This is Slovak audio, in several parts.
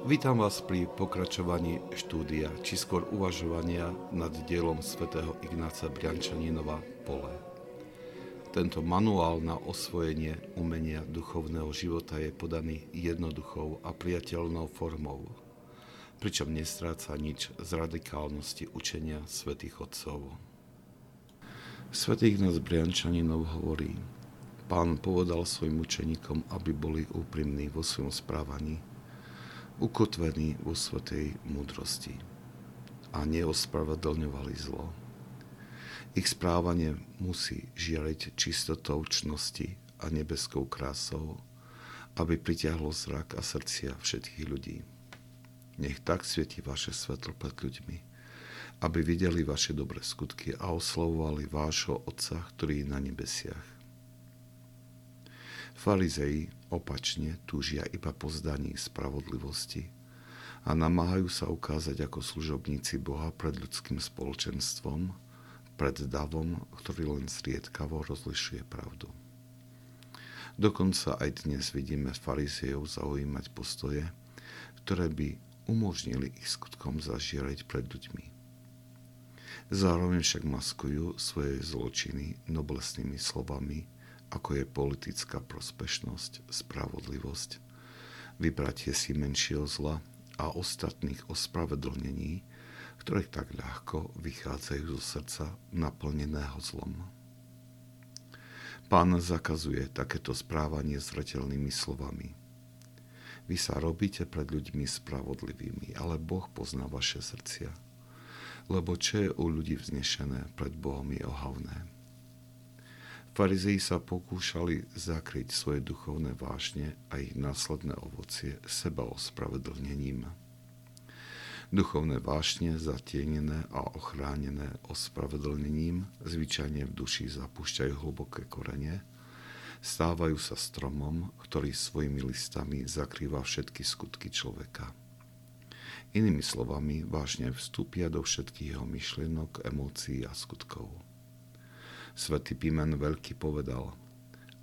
Vítam vás pri pokračovaní štúdia, či skôr uvažovania nad dielom svätého Ignáca Briančaninova Pole. Tento manuál na osvojenie umenia duchovného života je podaný jednoduchou a priateľnou formou, pričom nestráca nič z radikálnosti učenia svätých Otcov. Svetý Ignác Briančaninov hovorí, Pán povedal svojim učeníkom, aby boli úprimní vo svojom správaní, ukotvení vo svetej múdrosti a neospravedlňovali zlo. Ich správanie musí žiariť čistotou čnosti a nebeskou krásou, aby pritiahlo zrak a srdcia všetkých ľudí. Nech tak svieti vaše svetlo pred ľuďmi, aby videli vaše dobré skutky a oslovovali vášho Otca, ktorý je na nebesiach. Farizei opačne túžia iba po zdaní spravodlivosti a namáhajú sa ukázať ako služobníci Boha pred ľudským spoločenstvom, pred davom, ktorý len zriedkavo rozlišuje pravdu. Dokonca aj dnes vidíme farizejov zaujímať postoje, ktoré by umožnili ich skutkom zažierať pred ľuďmi. Zároveň však maskujú svoje zločiny noblesnými slovami, ako je politická prospešnosť, spravodlivosť, vybratie si menšieho zla a ostatných ospravedlnení, ktoré tak ľahko vychádzajú zo srdca naplneného zlom. Pán zakazuje takéto správanie zretelnými slovami. Vy sa robíte pred ľuďmi spravodlivými, ale Boh pozná vaše srdcia. Lebo čo je u ľudí vznešené, pred Bohom je ohavné. Farizei sa pokúšali zakryť svoje duchovné vášne a ich následné ovocie seba ospravedlnením. Duchovné vášne zatienené a ochránené ospravedlnením zvyčajne v duši zapúšťajú hlboké korene, stávajú sa stromom, ktorý svojimi listami zakrýva všetky skutky človeka. Inými slovami, vážne vstúpia do všetkých jeho myšlienok, emócií a skutkov. Svetý Pimen Veľký povedal,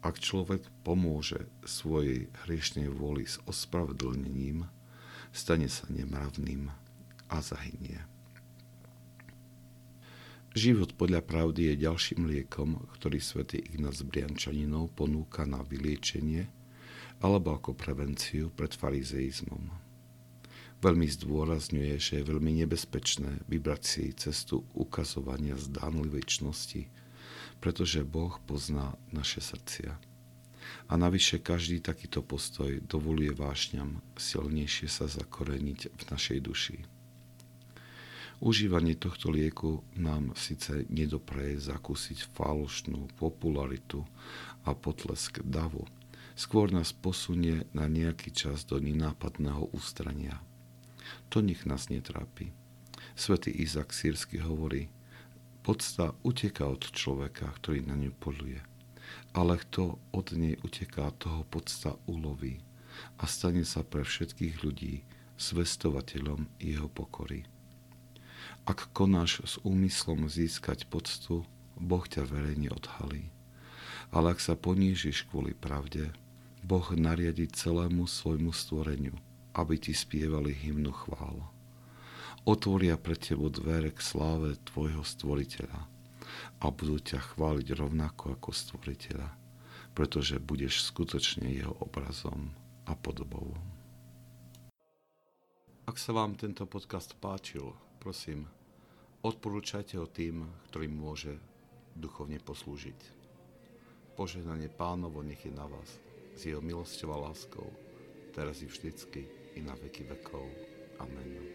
ak človek pomôže svojej hriešnej vôli s ospravedlnením, stane sa nemravným a zahynie. Život podľa pravdy je ďalším liekom, ktorý svätý Ignác Briančaninov ponúka na vyliečenie alebo ako prevenciu pred farizeizmom. Veľmi zdôrazňuje, že je veľmi nebezpečné vybrať si cestu ukazovania zdánlivej čnosti, pretože Boh pozná naše srdcia. A navyše každý takýto postoj dovoluje vášňam silnejšie sa zakoreniť v našej duši. Užívanie tohto lieku nám síce nedopreje zakúsiť falošnú popularitu a potlesk davu, skôr nás posunie na nejaký čas do nenápadného ústrania. To nech nás netrápi. Svetý Izak Sírsky hovorí, Podsta uteká od človeka, ktorý na ňu poluje. Ale kto od nej uteká, toho podsta uloví a stane sa pre všetkých ľudí zvestovateľom jeho pokory. Ak konáš s úmyslom získať poctu, Boh ťa verejne odhalí. Ale ak sa ponížiš kvôli pravde, Boh nariadi celému svojmu stvoreniu, aby ti spievali hymnu chvála otvoria pre tebo dvere k sláve tvojho stvoriteľa a budú ťa chváliť rovnako ako stvoriteľa, pretože budeš skutočne jeho obrazom a podobou. Ak sa vám tento podcast páčil, prosím, odporúčajte ho tým, ktorým môže duchovne poslúžiť. Požehnanie pánovo nech je na vás, s jeho milosťou a láskou, teraz i vždycky, i na veky vekov. Amen.